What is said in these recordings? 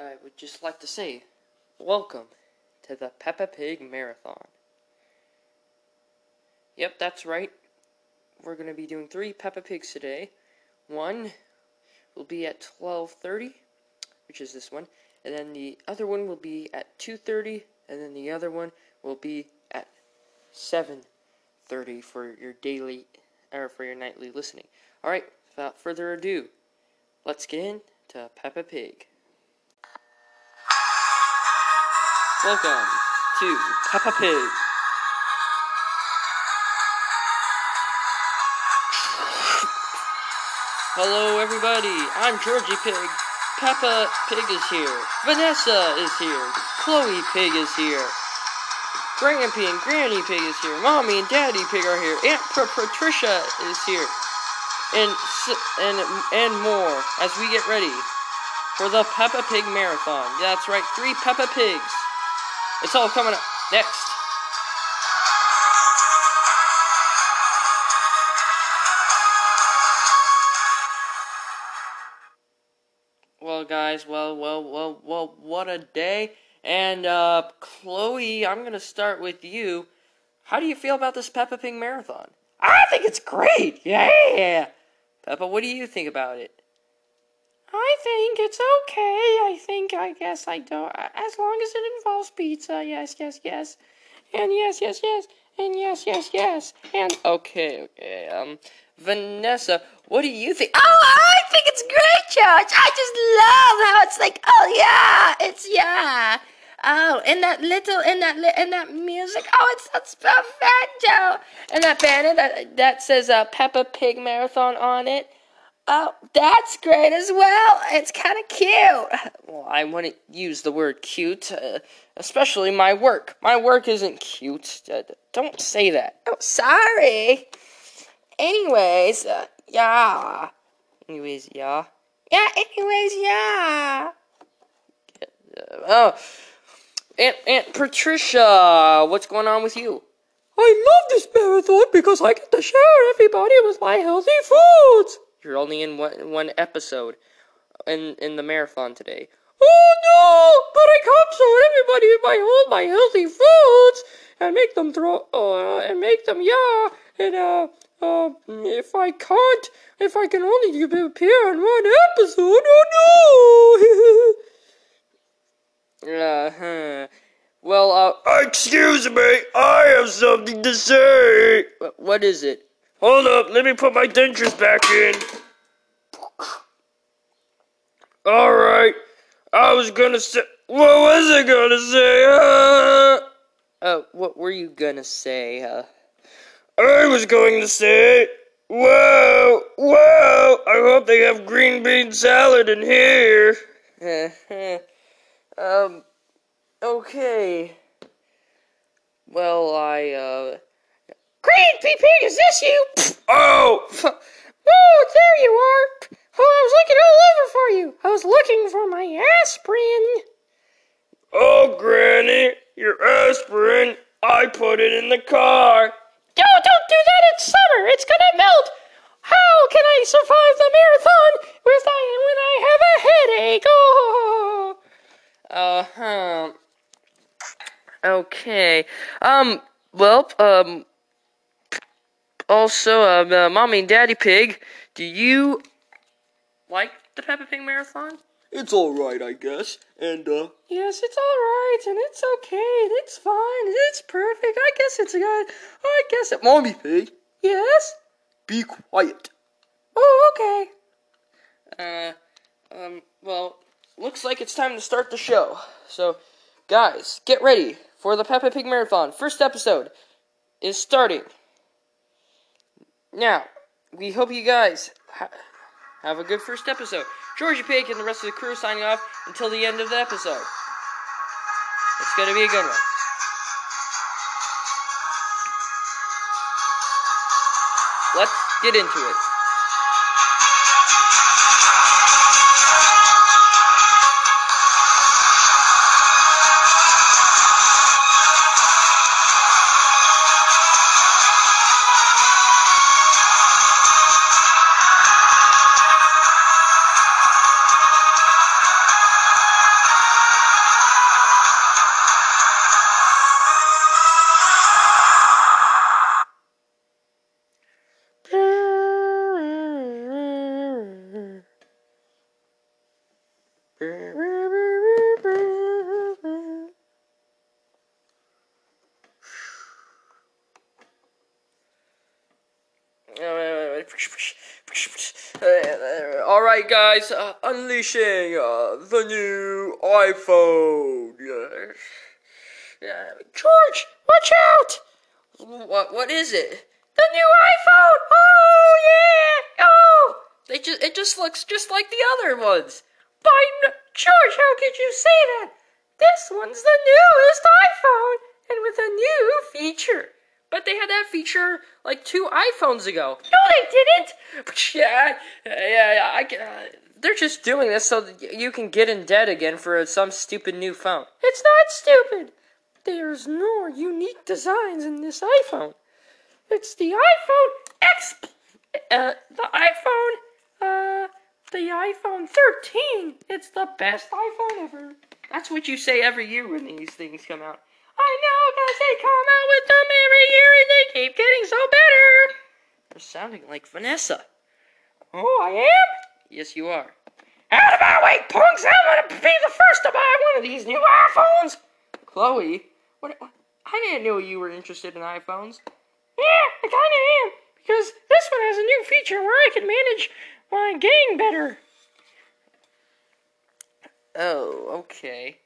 I would just like to say, welcome to the Peppa Pig Marathon. Yep, that's right. We're going to be doing three Peppa Pigs today. One will be at 12:30, which is this one, and then the other one will be at 2:30, and then the other one will be at 7:30 for your daily or for your nightly listening. All right, without further ado, let's get into Peppa Pig. Welcome to Peppa Pig. Hello, everybody. I'm Georgie Pig. Peppa Pig is here. Vanessa is here. Chloe Pig is here. Grampy and Granny Pig is here. Mommy and Daddy Pig are here. Aunt Patricia is here. And and and more as we get ready for the Peppa Pig Marathon. That's right, three Peppa Pigs. It's all coming up next. Well, guys, well, well, well, well, what a day. And, uh, Chloe, I'm gonna start with you. How do you feel about this Peppa Pig Marathon? I think it's great! Yeah! Peppa, what do you think about it? I think it's okay. I think, I guess I don't. As long as it involves pizza. Yes, yes, yes. And yes, yes, yes. And yes, yes, yes. And. Okay, okay, um, Vanessa, what do you think? Oh, I think it's great, George. I just love how it's like, oh yeah, it's yeah. Oh, and that little, and that, li- and that music. Oh, it's that's perfecto. And that banner that that says uh, Peppa Pig Marathon on it. Oh, that's great as well. It's kind of cute. Well, I wouldn't use the word cute, uh, especially my work. My work isn't cute. Uh, don't say that. Oh, sorry. Anyways, uh, yeah. Anyways, yeah. Yeah, anyways, yeah. Uh, oh, Aunt Aunt Patricia, what's going on with you? I love this marathon because I get to share everybody with my healthy foods. You're only in one one episode in in the marathon today. Oh no! But I can't show everybody my all my healthy foods and make them throw uh, and make them yeah and uh uh if I can't if I can only appear in one episode oh no. uh huh. Well, uh, Excuse me, I have something to say. what is it? Hold up, let me put my dentures back in. Alright, I was gonna say. What was I gonna say? Uh, Uh, what were you gonna say? Uh, I was going to say. Whoa, whoa, I hope they have green bean salad in here. um, okay. Well, I, uh, Green Pig, is this you? Oh, Oh, there you are. Oh, I was looking all over for you. I was looking for my aspirin. oh, Granny, your aspirin. I put it in the car. No, don't do that. It's summer. It's gonna melt. How can I survive the marathon with I, when I have a headache? Oh. uh huh. Okay. Um, well, um, also, um, uh, Mommy and Daddy Pig, do you like the Peppa Pig Marathon? It's alright, I guess. And, uh, Yes, it's all right, and it's okay, and it's fine, and it's perfect. I guess it's a good. I guess it. Mommy Pig, Yes. be quiet. Oh, okay. Uh, um, well, looks like it's time to start the show. So, guys, get ready for the Peppa Pig Marathon. First episode is starting. Now, we hope you guys ha- have a good first episode. Georgie Pig and the rest of the crew signing off until the end of the episode. It's gonna be a good one. Let's get into it. All right, guys, uh, unleashing uh, the new iPhone. George, watch out! What? What is it? The new iPhone! Oh, yeah! Oh! They just it just looks just like the other ones. By n- George, how could you say that? This one's the newest iPhone, and with a new feature. But they had that feature like two iPhones ago. No, they didn't! Yeah, yeah, yeah. I, uh, they're just doing this so that you can get in debt again for some stupid new phone. It's not stupid. There's no unique designs in this iPhone. It's the iPhone X, uh, the iPhone, uh, the iPhone 13. It's the best iPhone ever. That's what you say every year when these things come out. I know, cause they come out with them every year and they keep getting so better. You're sounding like Vanessa. Oh, I am? Yes, you are. Out of my way, punks! I'm gonna be the first to buy one of these new iPhones. Chloe, what? I didn't know you were interested in iPhones. Yeah, I kinda am. Because this one has a new feature where I can manage my gang better. Oh, okay.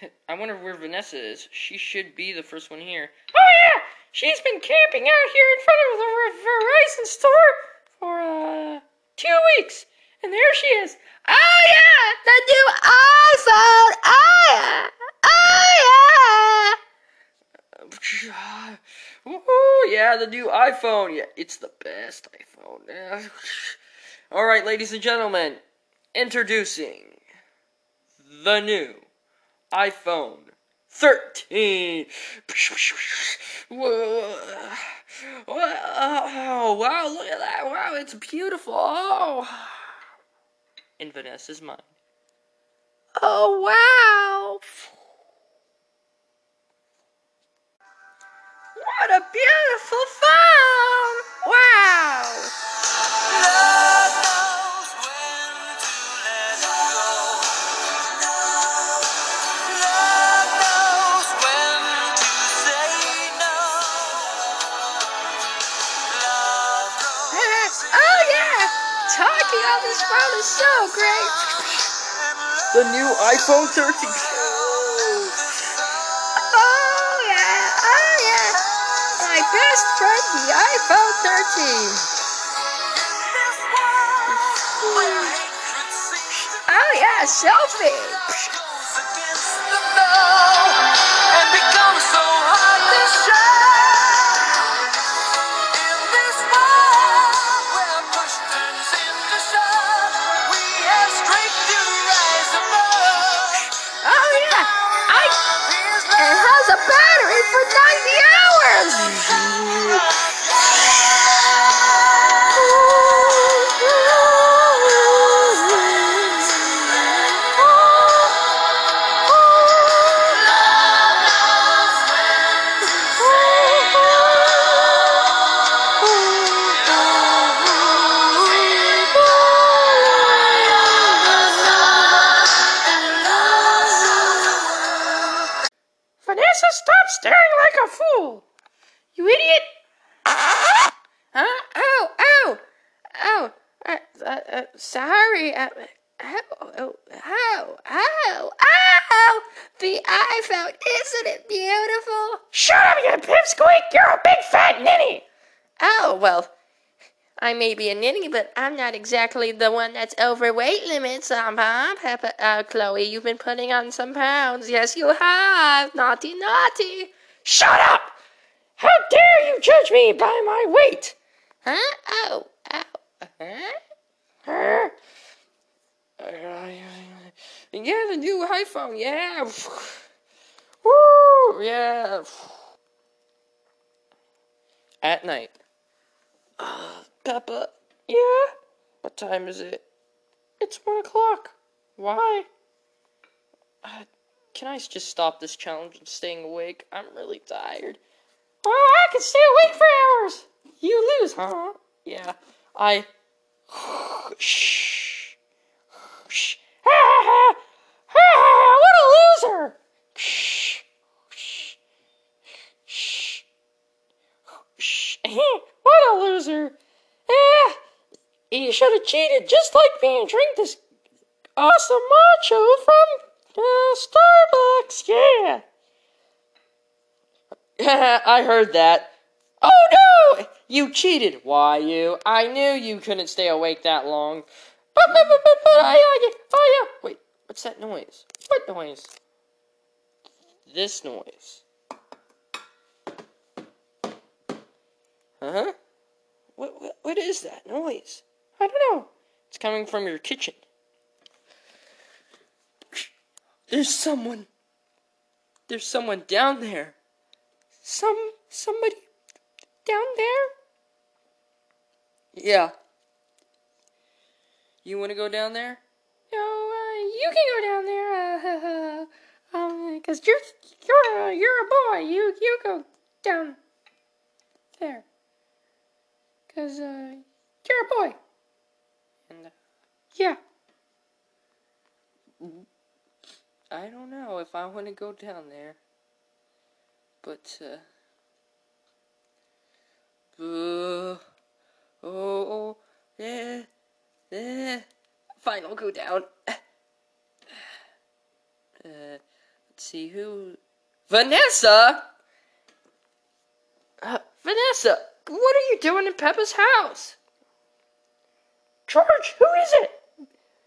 I wonder where Vanessa is. She should be the first one here. Oh yeah, she's been camping out here in front of the Verizon store for uh two weeks, and there she is. Oh yeah, the new iPhone. Oh yeah, oh yeah. Ooh, yeah, the new iPhone. Yeah, it's the best iPhone. All right, ladies and gentlemen, introducing the new iPhone 13. Whoa. Oh, wow, look at that. Wow, it's beautiful. Oh. In Vanessa's mind. Oh wow. What a beautiful phone! Wow! On this phone is so great! The new iPhone 13. Oh yeah! Oh yeah! My best friend, the iPhone 13. Oh yeah, selfie! For 90 hours! I may be a ninny, but I'm not exactly the one that's over weight limits, um, huh, Peppa, uh, Chloe, you've been putting on some pounds. Yes, you have. Naughty, naughty. Shut up. How dare you judge me by my weight? Huh? Oh, oh, huh? Huh? Yeah, the new iPhone. Yeah. Woo. Yeah. At night. Uh, Peppa? Yeah? What time is it? It's one o'clock. Why? Uh, can I just stop this challenge of staying awake? I'm really tired. Oh, I can stay awake for hours! You lose, huh? Yeah. I. Shh. Shh. what a loser! Shh. Shh. Shh. what a loser! Ha! you should have cheated just like me and drink this awesome macho from uh, Starbucks. Yeah. I heard that. Oh no! You cheated. Why you? I knew you couldn't stay awake that long. But, but, but, but, but I like it. Oh. Wait, what's that noise? What noise? This noise. Uh Huh? What, what, is that noise? I don't know. It's coming from your kitchen. There's someone. There's someone down there. Some somebody down there. Yeah. You want to go down there? No, uh, you can go down there. Uh, um, cause you're you're uh, you're a boy. You you go down there. Cause uh, you're a boy. And uh, Yeah. I don't know if I want to go down there. But, uh. Uh, oh, oh, yeah, yeah. Fine, I'll go down. Uh, let's see who. Vanessa! Uh, Vanessa, what are you doing in Peppa's house? George, who is it?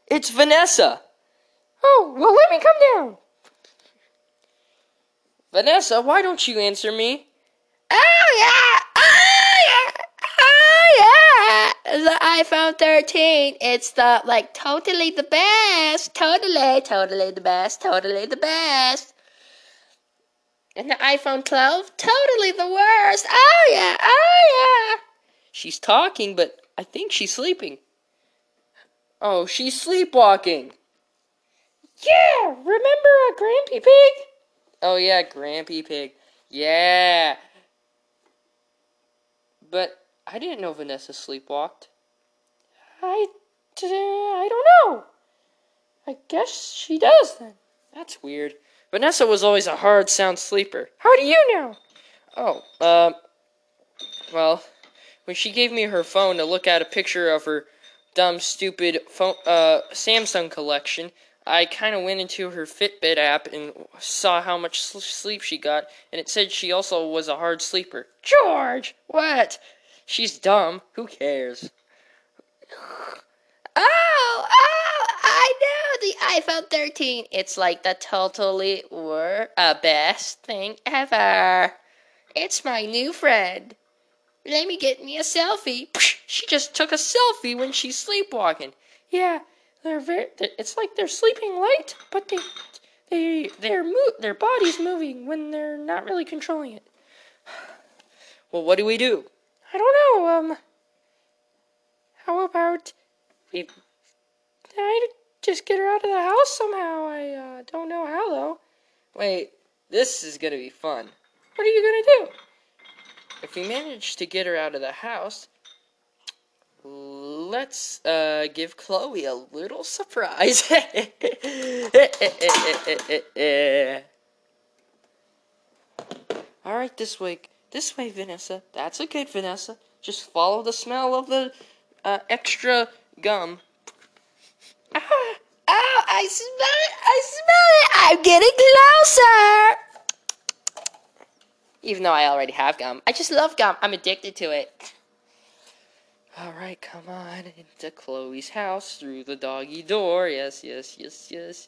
It's Vanessa. Oh, well, let me come down. Vanessa, why don't you answer me? Oh yeah! Oh yeah! Oh yeah! The iPhone 13. It's the like totally the best. Totally, totally the best. Totally the best. And the iPhone 12. Totally the worst. Oh yeah! Oh yeah! She's talking, but I think she's sleeping. Oh, she's sleepwalking. Yeah, remember a Grampy Pig? Oh yeah, Grampy Pig. Yeah. But I didn't know Vanessa sleepwalked. I, I don't know. I guess she does then. That's weird. Vanessa was always a hard sound sleeper. How do you know? Oh, um, well, when she gave me her phone to look at a picture of her dumb, stupid phone, uh, Samsung collection, I kind of went into her Fitbit app and saw how much sl- sleep she got, and it said she also was a hard sleeper. George! What? She's dumb. Who cares? Oh, oh, I know the iPhone 13. It's like the totally wor- uh, best thing ever. It's my new friend. Let me get me a selfie. She just took a selfie when she's sleepwalking. Yeah, they're very. They're, it's like they're sleeping light, but they, they, their mo- their body's moving when they're not really controlling it. Well, what do we do? I don't know. Um, how about we? I just get her out of the house somehow. I uh, don't know how though. Wait, this is gonna be fun. What are you gonna do? If we manage to get her out of the house, let's uh, give Chloe a little surprise. All right, this way, this way, Vanessa. That's okay, Vanessa. Just follow the smell of the uh, extra gum. Oh, I smell it. I smell it. I'm getting closer. Even though I already have gum, I just love gum. I'm addicted to it. All right, come on into Chloe's house through the doggy door. Yes, yes, yes, yes.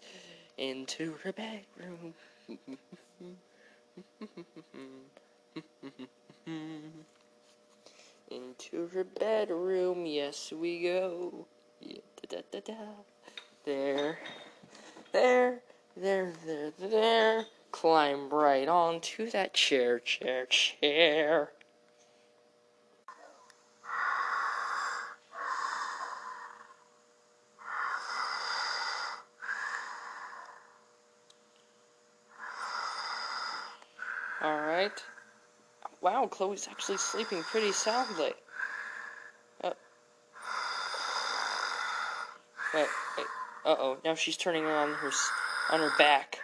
Into her bedroom. Into her bedroom, yes we go. Yeah, da, da, da. There, there, there, there, there. Climb right onto that chair, chair, chair. Alright. Wow, Chloe's actually sleeping pretty soundly. Uh, wait, wait. Uh oh, now she's turning on her on her back.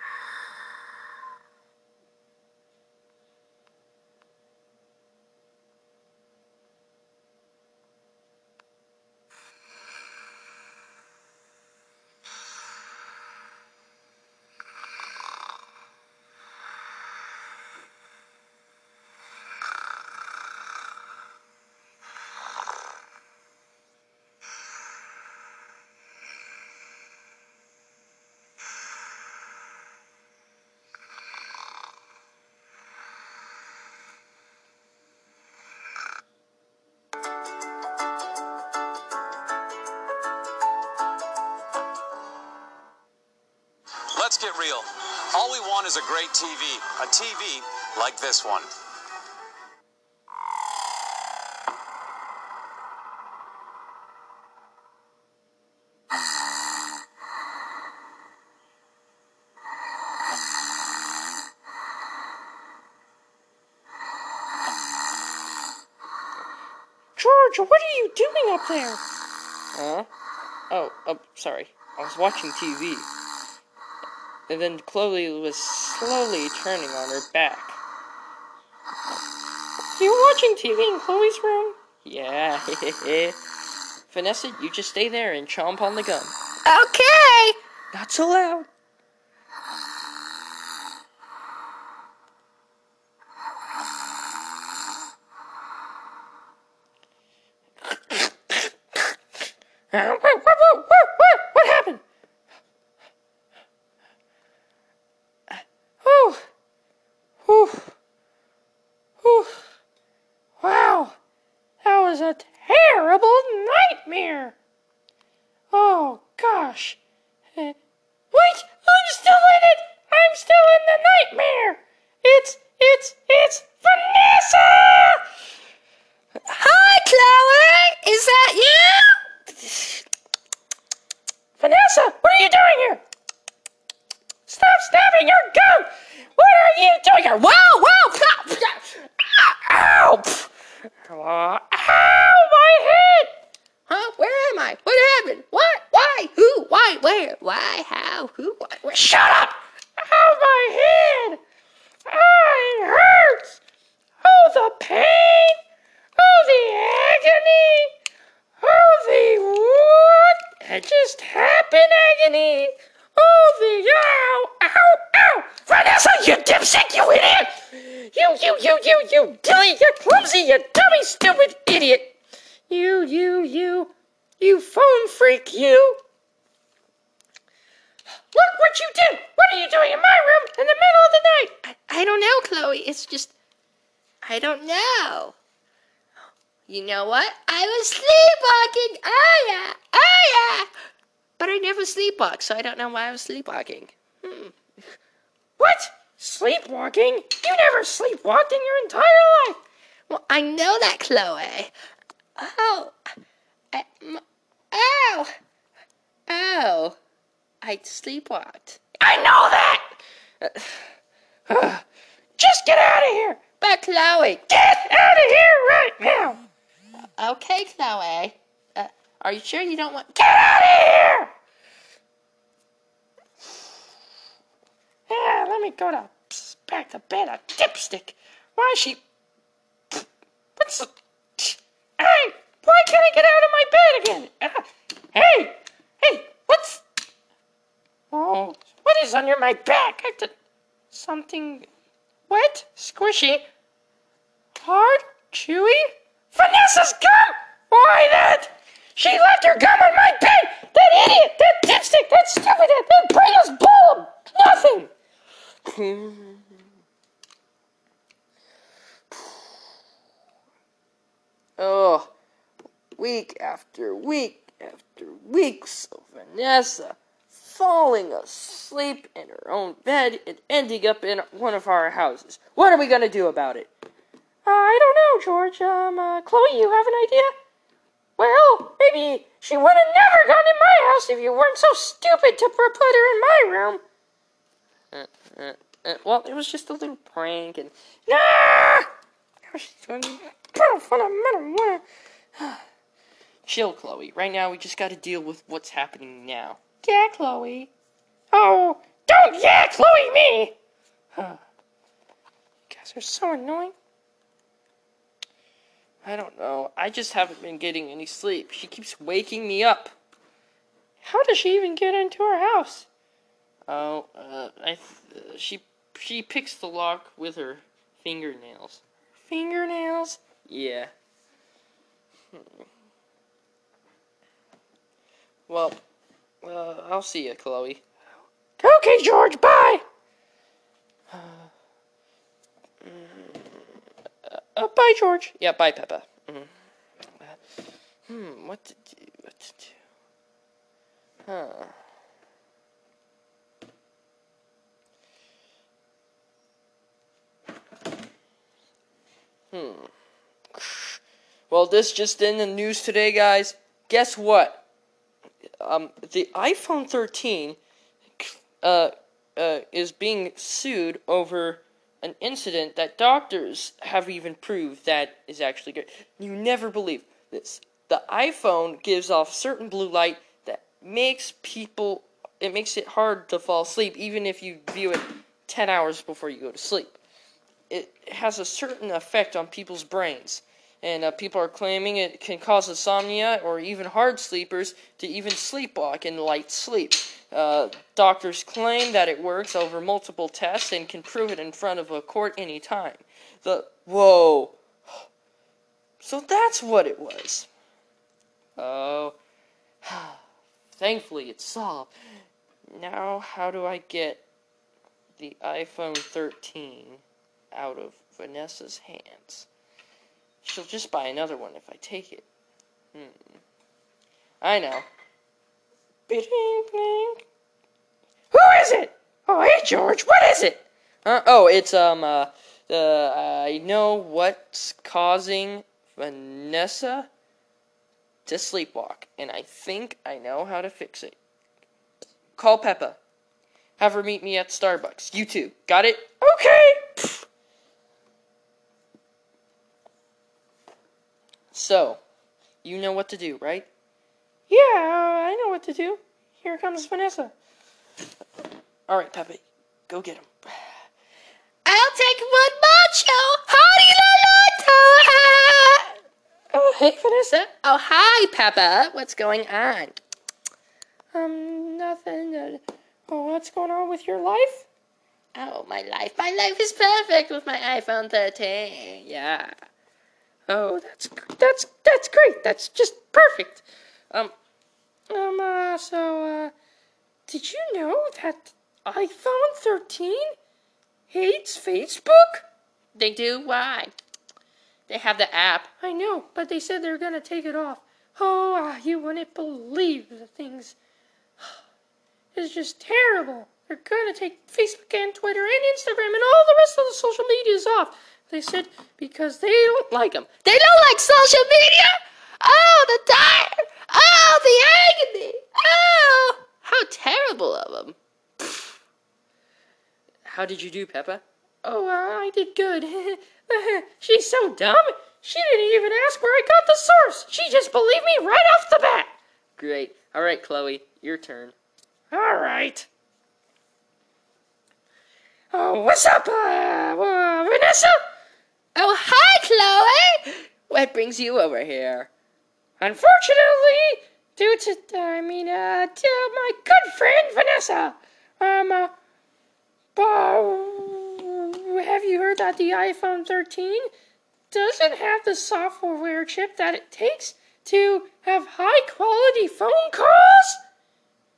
Let's get real. All we want is a great TV. A TV like this one. George, what are you doing up there? Huh? Oh, oh, sorry. I was watching TV. And then Chloe was slowly turning on her back. You're watching TV in Chloe's room? Yeah, Vanessa, you just stay there and chomp on the gum. Okay. Not so loud. Uh, what, what, what, what, what, what happened? Oh, oh, oh, wow, that was a terrible nightmare. Oh gosh, Uh, wait, I'm still in it. I'm still in the nightmare. It's, it's, it's Vanessa. Hi, Chloe. Is that you? Vanessa, what are you doing here? Stop stabbing your gum! What are you doing here? Whoa, whoa. Ow! Ow, my head! Huh? Where am I? What happened? What? Why? Where? Why? How? Who? Why? Where? Shut up! Ow, my head! Ah, it hurts! Oh, the pain! Oh, the agony! Oh, the what? It just happened agony! Oh, the ow! Ow! Ow! Vanessa, you dipstick, you idiot! You, you, you, you, you dilly, you clumsy, you dummy, stupid idiot! You, you, you, you phone freak, you! Look what you did! What are you doing in my room in the middle of the night? I, I don't know, Chloe. It's just. I don't know. You know what? I was sleepwalking. Oh, yeah. Oh, yeah. But I never sleepwalk, so I don't know why I was sleepwalking. Hmm. What? Sleepwalking? You never sleepwalked in your entire life! Well, I know that, Chloe. Oh. I, ow. Oh. I sleepwalked. I know that! Just get out of here! But, Chloe. Get out of here right now! Okay, Chloe. Uh, are you sure you don't want. Get out of here! Yeah, let me go to back to bed. A dipstick. Why is she? What's the? Hey, why can't I get out of my bed again? Uh, hey, hey? Oh, what is under my back? I did something wet, squishy, hard, chewy. Vanessa's gum. Why that? She left her gum on my bed. That idiot, that dipstick, that stupid, that, that brainless ball of nothing. Oh, week after week after week, so Vanessa falling asleep in her own bed and ending up in one of our houses. What are we gonna do about it? Uh, I don't know, George. Um, uh, Chloe, you have an idea? Well, maybe she would have never gone in my house if you weren't so stupid to put her in my room. Uh, uh, well, it was just a little prank, and Nah! Now she's going to put fun of marijuana. chill, Chloe. Right now, we just gotta deal with what's happening now. Yeah, Chloe. Oh, don't yeah, Chloe me! Huh. You guys are so annoying. I don't know. I just haven't been getting any sleep. She keeps waking me up. How does she even get into our house? Oh, uh, I uh, she she picks the lock with her fingernails. Fingernails? Yeah. Hmm. Well, uh, I'll see you, Chloe. Okay, George, bye! Uh, uh, bye, George. Yeah, bye, Peppa. Mm. hmm, what to do? What to do? Huh. Hmm. Well, this just in the news today, guys. Guess what? Um, the iPhone 13 uh, uh, is being sued over an incident that doctors have even proved that is actually good. You never believe this. The iPhone gives off certain blue light that makes people it makes it hard to fall asleep even if you view it 10 hours before you go to sleep. It has a certain effect on people's brains. And uh, people are claiming it can cause insomnia or even hard sleepers to even sleepwalk in light sleep. Uh, doctors claim that it works over multiple tests and can prove it in front of a court anytime. The whoa. So that's what it was. Oh. Thankfully, it's solved. Now, how do I get the iPhone 13 out of Vanessa's hands? She'll just buy another one if I take it. Hmm. I know. Who is it? Oh, hey, George. What is it? Huh? Oh, it's um. Uh, the I know what's causing Vanessa to sleepwalk, and I think I know how to fix it. Call Peppa. Have her meet me at Starbucks. You too. Got it? Okay. So, you know what to do, right? Yeah, I know what to do. Here comes Vanessa. All right, Peppa, go get him. I'll take one macho. Howdy la Oh, hey, Vanessa. Oh, hi, Peppa. What's going on? Um, nothing. Uh, oh, what's going on with your life? Oh, my life. My life is perfect with my iPhone 13. Yeah. Oh, that's that's that's great. That's just perfect. Um, um. Uh, so, uh, did you know that iPhone 13 hates Facebook? They do? Why? They have the app. I know, but they said they're gonna take it off. Oh, uh, you wouldn't believe the things. It's just terrible. They're gonna take Facebook and Twitter and Instagram and all the rest of the social medias off. They said because they don't like them. They don't like social media? Oh, the dire! Oh, the agony! Oh, how terrible of them. How did you do, Peppa? Oh, uh, I did good. She's so dumb. She didn't even ask where I got the source. She just believed me right off the bat. Great. All right, Chloe, your turn. All right. Oh, what's up, uh, uh, Vanessa? Oh, hi, Chloe! What brings you over here? Unfortunately, due to, I mean, uh, to my good friend Vanessa, um, uh, uh, have you heard that the iPhone 13 doesn't have the software chip that it takes to have high quality phone calls?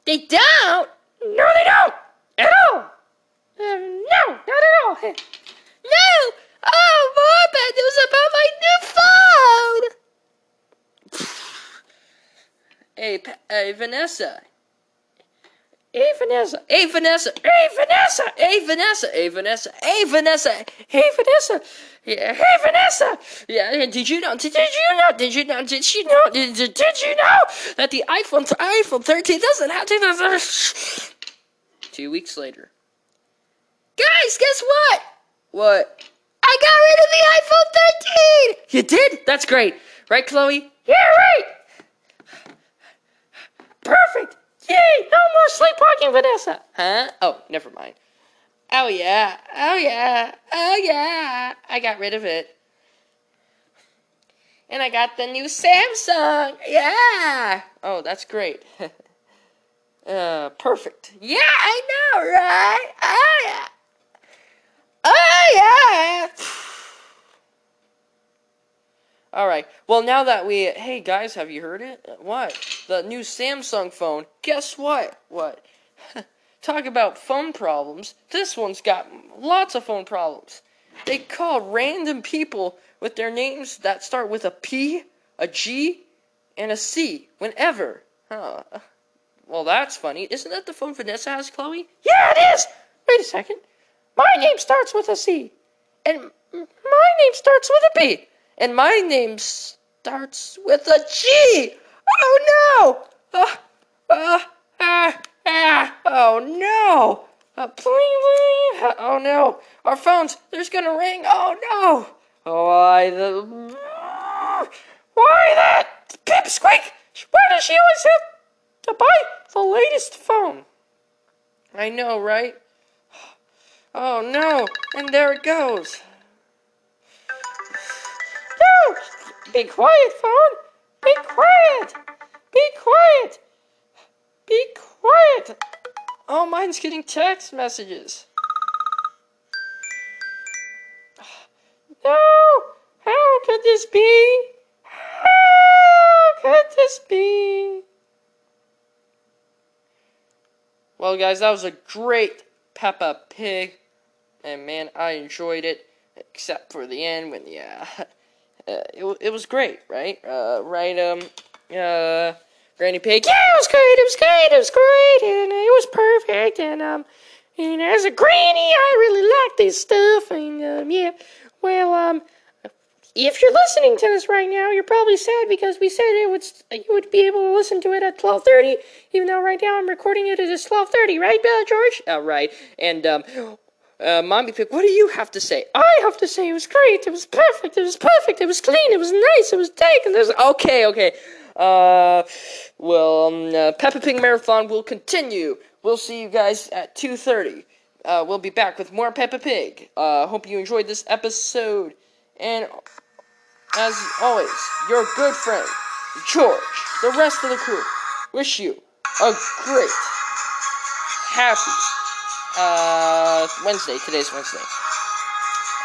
They don't? No, they don't! At all! Um, no, not at all! No! Oh, more bad news about my new phone! Hey, hey, Vanessa. Hey, Vanessa! Hey, Vanessa. Hey, Vanessa! Hey, Vanessa. Hey, Vanessa. Hey, Vanessa. Hey, Vanessa! Yeah. Hey, Vanessa! Yeah, did you know? Did, did you know? Did you know? Did she know? Did, did, did you know that the iPhone iPhone 13 doesn't have to? Two weeks later. Guys, guess what? What? I got rid of the iPhone 13! You did? That's great, right, Chloe? Yeah, right! Perfect! Yay! No more sleepwalking, Vanessa! Huh? Oh, never mind. Oh yeah. Oh yeah. Oh yeah. I got rid of it. And I got the new Samsung. Yeah. Oh, that's great. uh, perfect. Yeah, I know, right? Oh yeah. Oh yeah. All right. Well, now that we, hey guys, have you heard it? What? The new Samsung phone. Guess what? What? Talk about phone problems. This one's got lots of phone problems. They call random people with their names that start with a P, a G, and a C whenever. Huh. Well, that's funny. Isn't that the phone Vanessa has, Chloe? Yeah, it is! Wait a second. My name starts with a C. And my name starts with a B. And my name starts with a G. Oh no! Uh, uh, uh, uh, oh no! Uh, please, please. Uh, oh no! Our phones, there's gonna ring. Oh no! Why the. Why that pipsqueak? Why does she always have to buy the latest phone? I know, right? Oh no! And there it goes. No! Be quiet, phone! Be quiet! Be quiet! Be quiet! Oh, mine's getting text messages. No! How could this be? How could this be? Well, guys, that was a great Peppa Pig. And man, I enjoyed it, except for the end when, yeah, uh, it, it was great, right? Uh, right, um, uh, Granny Pig, yeah, it was great, it was great, it was great, and it was perfect, and, um, and as a granny, I really like this stuff, and, um, yeah, well, um, if you're listening to this right now, you're probably sad because we said it would you would be able to listen to it at 12:30, even though right now I'm recording it at 12:30, right, uh, George? Uh, right. And um, uh, Mommy Pig, what do you have to say? I have to say it was great. It was perfect. It was perfect. It was clean. It was nice. It was taken. There's okay, okay. Uh, well, um, uh, Peppa Pig Marathon will continue. We'll see you guys at 2:30. Uh, we'll be back with more Peppa Pig. Uh, hope you enjoyed this episode. And as always, your good friend, George, the rest of the crew, wish you a great, happy uh, Wednesday. Today's Wednesday.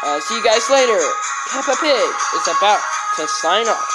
Uh, see you guys later. Peppa Pig is about to sign off.